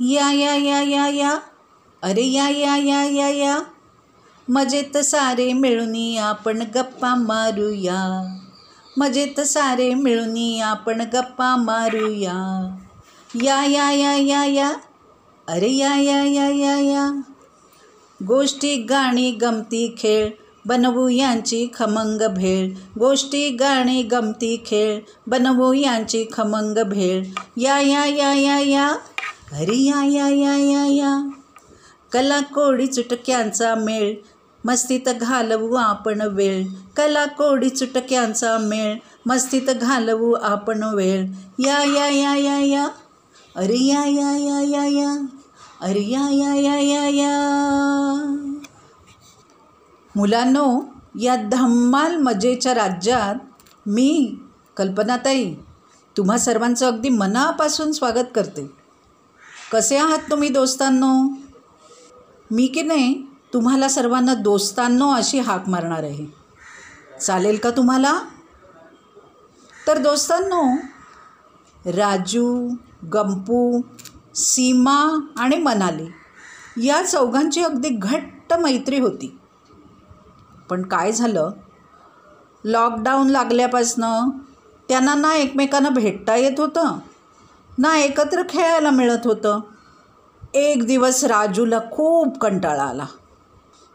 या या या या या अरे या या या या या मजेत सारे मिळून आपण गप्पा मारूया मजेत सारे मिळूनी आपण गप्पा मारूया या या या या या अरे या या या या या गोष्टी गाणी गमती खेळ बनवू यांची खमंग भेळ गोष्टी गाणी गमती खेळ बनवू यांची खमंग भेळ या या या या या अरे या या या या या कला कोडी चुटक्यांचा मेळ मस्तीत घालवू आपण वेळ कला कोडी चुटक्यांचा मेळ मस्तीत घालवू आपण वेळ या या या या या अरे या या या या या अरे या या या या या मुलांनो या धम्माल मजेच्या राज्यात मी कल्पनाताई तुम्हा सर्वांचं अगदी मनापासून स्वागत करते कसे आहात तुम्ही दोस्तांनो? मी की नाही तुम्हाला सर्वांना दोस्तांनो अशी हाक मारणार आहे. चालेल का तुम्हाला? तर दोस्तांनो राजू गंपू सीमा आणि मनाली या चौघांची अगदी घट्ट मैत्री होती. पण काय झालं? लॉकडाऊन लागल्यापासनं त्यांना ना एकमेकांना भेटता येत होतं. ना एकत्र खेळायला मिळत होतं. एक दिवस राजूला खूप कंटाळा आला.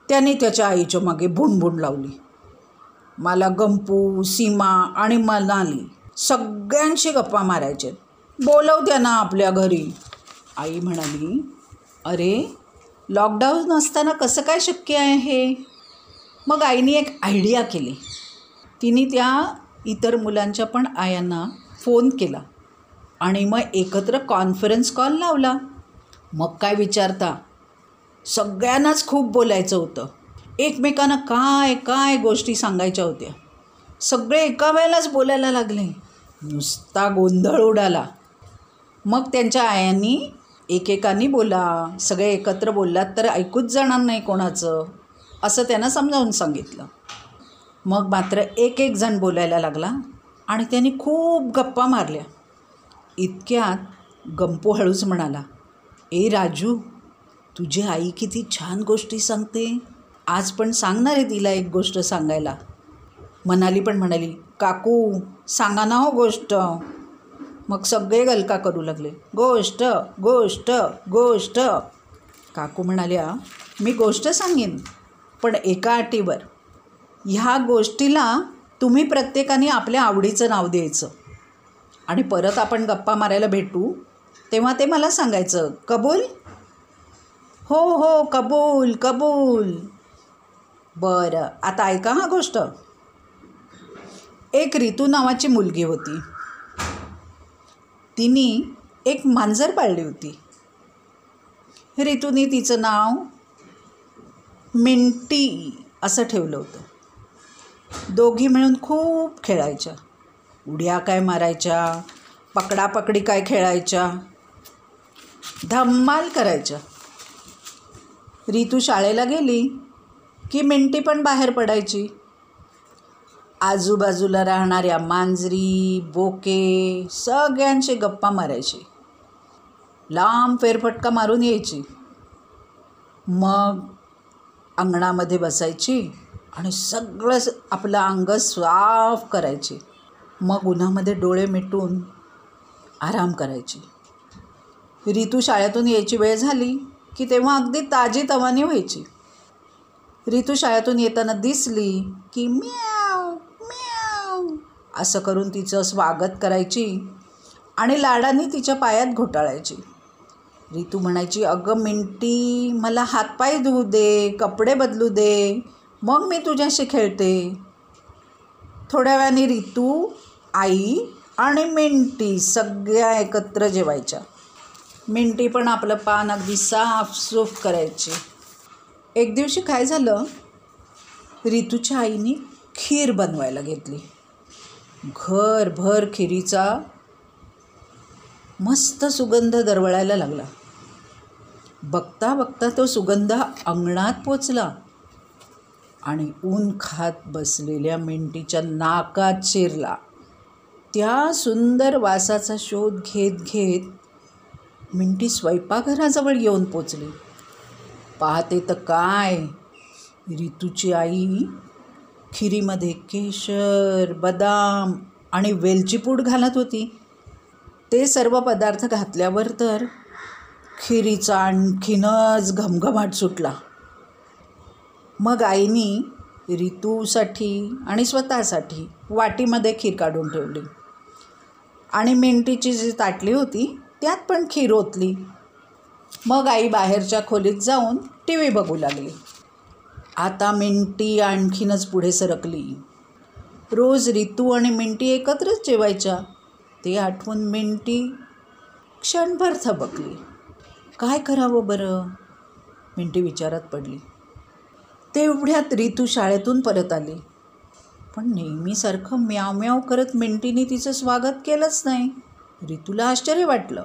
त्याने त्याच्या आईच्या मागे भुणभुण लावली. मला गंपू सीमा आणि मनाली सगळ्यांशी गप्पा मारायचे. बोलव त्यांना आपल्या घरी. आई म्हणाली अरे लॉकडाऊन असताना कसं काय शक्य आहे हे? मग आईने एक आयडिया केली. तिने त्या इतर मुलांच्या पण आयांना फोन केला. आणि मग एकत्र कॉन्फरन्स कॉल लावला. मग काय विचारता? सगळ्यांनाच खूप बोलायचं होतं. एकमेकांना काय काय गोष्टी सांगायच्या होत्या. सगळे एका वेळेलाच बोलायला लागले. नुसता गोंधळ उडाला. मग त्यांच्या आयांनी एकेकानी बोला. सगळे एकत्र बोललात तर ऐकूच जाणार नाही कोणाचं असं त्यांना समजावून सांगितलं. मग मात्र एक एक जण बोलायला लागला आणि त्यांनी खूप गप्पा मारल्या. इतक्यात गंपू हळूच म्हणाला ए राजू तुझी आई किती छान गोष्टी सांगते. आज पण सांगणार आहे तिला एक गोष्ट सांगायला. मनाली पण म्हणाली काकू सांगा ना हो गोष्ट. मग सगळे गलका करू लागले गोष्ट गोष्ट गोष्ट. काकू म्हणाल्या मी गोष्ट सांगेन पण एका अटीवर. ह्या गोष्टीला तुम्ही प्रत्येकाने आपल्या आवडीचं नाव द्यायचं. आणि परत आपण गप्पा मारायला भेटू तेव्हा ते मला सांगायचं कबूल? हो हो कबूल कबूल. बरं आता ऐका हा गोष्ट. एक रितू नावाची मुलगी होती. तिने एक मांजर पाळली होती. रितूने तिचं नाव मिंटी असं ठेवलं होतं. दोघी मिळून खूप खेळायच्या. उड्या काय मारायच्या? पकडापकडी काय खेळायच्या? धम्माल करायच्या. रितू शाळेला गेली की मिंटी पण बाहेर पडायची. आजूबाजूला राहणाऱ्या मांजरी बोके सगळ्यांशी गप्पा मारायची. लांब फेरफटका मारून यायची. मग अंगणामध्ये बसायची आणि सगळं आपलं अंग साफ करायची. मग उन्हामध्ये डोळे मिटून आराम करायची. रितू शाळेतून यायची वेळ झाली की तेव्हा अगदी ताजी तवानी व्हायची. रितू शाळेतून येताना दिसली की म्याव म्याव असं करून तिचं स्वागत करायची आणि लाडाने तिच्या पायात घोटाळायची. रितू म्हणायची अगं मिंटी मला हातपाय धुवू दे कपडे बदलू दे मग मी तुझ्याशी खेळते. थोड्या वेळाने रितू आई आणि मिंटी सगळ्या एकत्र जेवायच्या. मिंटी पण आपलं पान अगदी साफसूफ करायची. एक दिवशी काय झालं? रितूच्या आईने खीर बनवायला घेतली. घरभर खिरीचा मस्त सुगंध दरवळायला लागला. बघता बघता तो सुगंध अंगणात पोचला आणि ऊन खात बसलेल्या मिंटीच्या नाकात शिरला. त्या सुंदर वासाचा शोध घेत घेत मिंटी स्वयंपाकघराजवळ येऊन पोचली. पाहते तर काय? रितूची आई खिरीमध्ये केशर बदाम आणि वेलची पूड घालत होती. ते सर्व पदार्थ घातल्यावर तर खिरीचा आणखीनच घमघमाट सुटला. मग आईनी रितूसाठी आणि स्वतःसाठी वाटीमध्ये खीर काढून ठेवली. आणि मिंटीची जी ताटली होती त्यात पण खीर ओतली. मग आई बाहेरच्या खोलीत जाऊन टी व्ही बघू लागली. आता मिंटी आणखीनच पुढे सरकली. रोज रितू आणि मिंटी एकत्रच जेवायच्या. ते आठवून मिंटी क्षणभर थबकली. काय करावं बरं? मिंटी विचारात पडली. तेवढ्यात रितू शाळेतून परत आली. पण नेहमीसारखं म्याव म्याव करत मिंटीने तिचं स्वागत केलंच नाही. रितूला आश्चर्य वाटलं?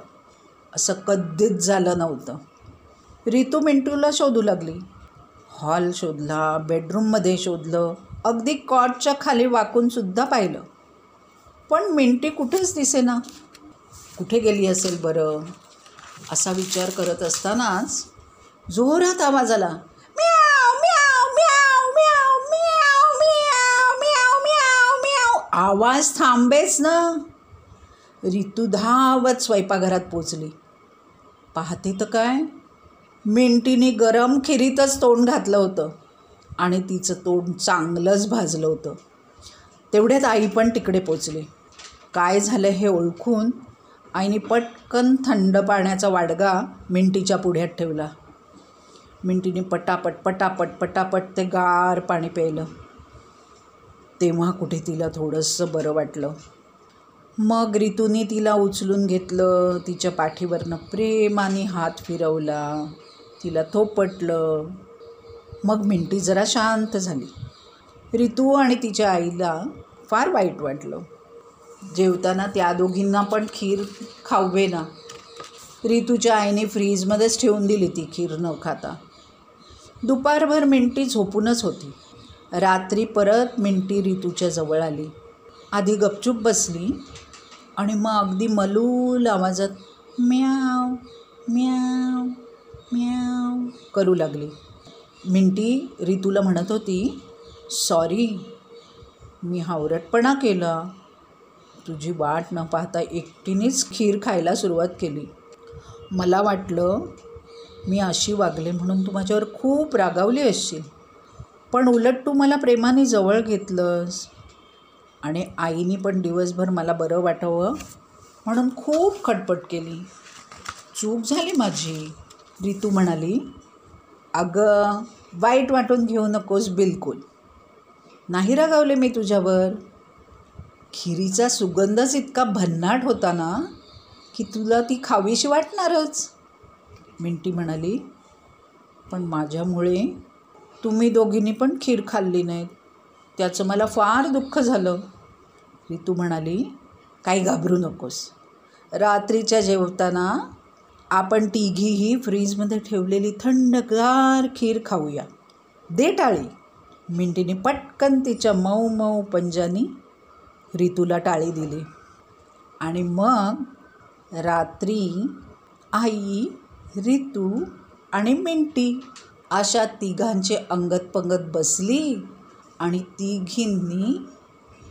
असं कधीच झालं नव्हतं. रितू मिंटूला शोधू लागली. हॉल शोधला बेडरूममध्ये शोधलं अगदी कॉटच्या खाली वाकूनसुद्धा पाहिलं. पण मिंटी कुठेच दिसेना. कुठे गेली असेल बरं? असा विचार करत असतानाच जोरात आवाज आला. आवाज थांबेच ना. रितू धावत स्वयंपाकघरात पोचली. पाहते तर काय? मिंटीने गरम खिरीतच तोंड घातलं होतं आणि तिचं तोंड चांगलंच भाजलं होतं. तेवढ्यात आई पण तिकडे पोचली. काय झालं हे ओळखून आईने पटकन थंड पाण्याचा वाडगा मिंटीच्या पुढ्यात ठेवला. मिंटीने पटापट पटापट पटापट ते गार पाणी प्यायलं. तेव्हा कुठे तिला थोडंसं बरं वाटलं. मग रितूने तिला उचलून घेतलं तिच्या पाठीवरनं प्रेमाने हात फिरवला तिला थोपटलं. मग मिंटी जरा शांत झाली. रितू आणि तिच्या आईला फार वाईट वाटलं. जेवताना त्या दोघींना पण खीर खावे ना रितूच्या आईने फ्रीजमध्येच ठेवून दिली ती खीर न खाता. दुपारभर मिंटी झोपूनच होती. रात्री परत मिंटी रितूच्या जवळ आली. आधी गपचूप बसली आणि मग अगदी मलूल आवाजात म्याव म्याव म्याव करू लागली. मिंटी रितूला म्हणत होती सॉरी मी हावरटपणा केला. तुझी वाट न पाहता एकटीनेच खीर खायला सुरुवात केली. मला वाटलं मी अशी वागले म्हणून तू माझ्यावर खूप रागावली असशील. पण उलट तू मला प्रेमाने जवळ घेतलंस. आणि आईने पण दिवसभर मला बरं वाटावं म्हणून खूप खटपट केली. चूक झाली माझी रितू म्हणाली. अगं वाईट वाटून घेऊ नकोस बिलकुल. नाही रागावले मी तुझ्यावर. खिरीचा सुगंधच इतका भन्नाट होता ना की तुला ती खावीशी वाटणारच मिंटी म्हणाली. पण माझ्यामुळे तुम्ही दोघींनी पण खीर खाल्ली नाहीत. त्याचं मला फार दुःख झालं. रितू म्हणाली काही घाबरू नकोस. रात्रीच्या जेवताना आपण तिघीही फ्रीजमध्ये ठेवलेली थंडगार खीर खाऊया. दे टाळी. मिंटीने पटकन तिच्या मऊ मऊ पंजानी रितूला टाळी दिली. आणि मग रात्री आई रितू आणि मिंटी अशा तिघांचे अंगत पंगत बसली आणि तिघींनी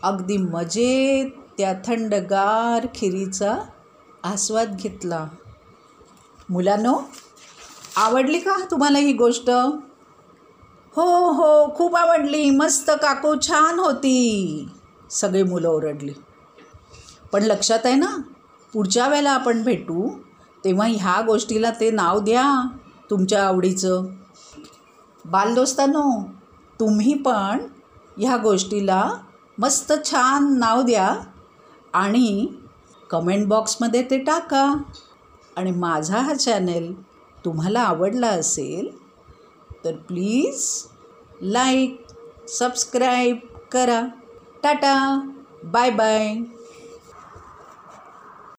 अगदी मजेत त्या थंडगार खिरीचा आस्वाद घेतला. मुलांनो आवडली का तुम्हाला ही गोष्ट? हो हो खूप आवडली. मस्त काकू छान होती. सगळी मुलं ओरडली. पण लक्षात आहे ना पुढच्या वेळेला आपण भेटू तेव्हा ह्या गोष्टीला ते नाव द्या तुमच्या आवडीचं. बालदोस्तांनो तुम्ही पण ह्या गोष्टीला मस्त छान नाव द्या आणि कमेंट बॉक्समध्ये ते टाका. आणि माझा हा चॅनेल तुम्हाला आवडला असेल तर प्लीज लाईक सबस्क्राईब करा. Tata bye bye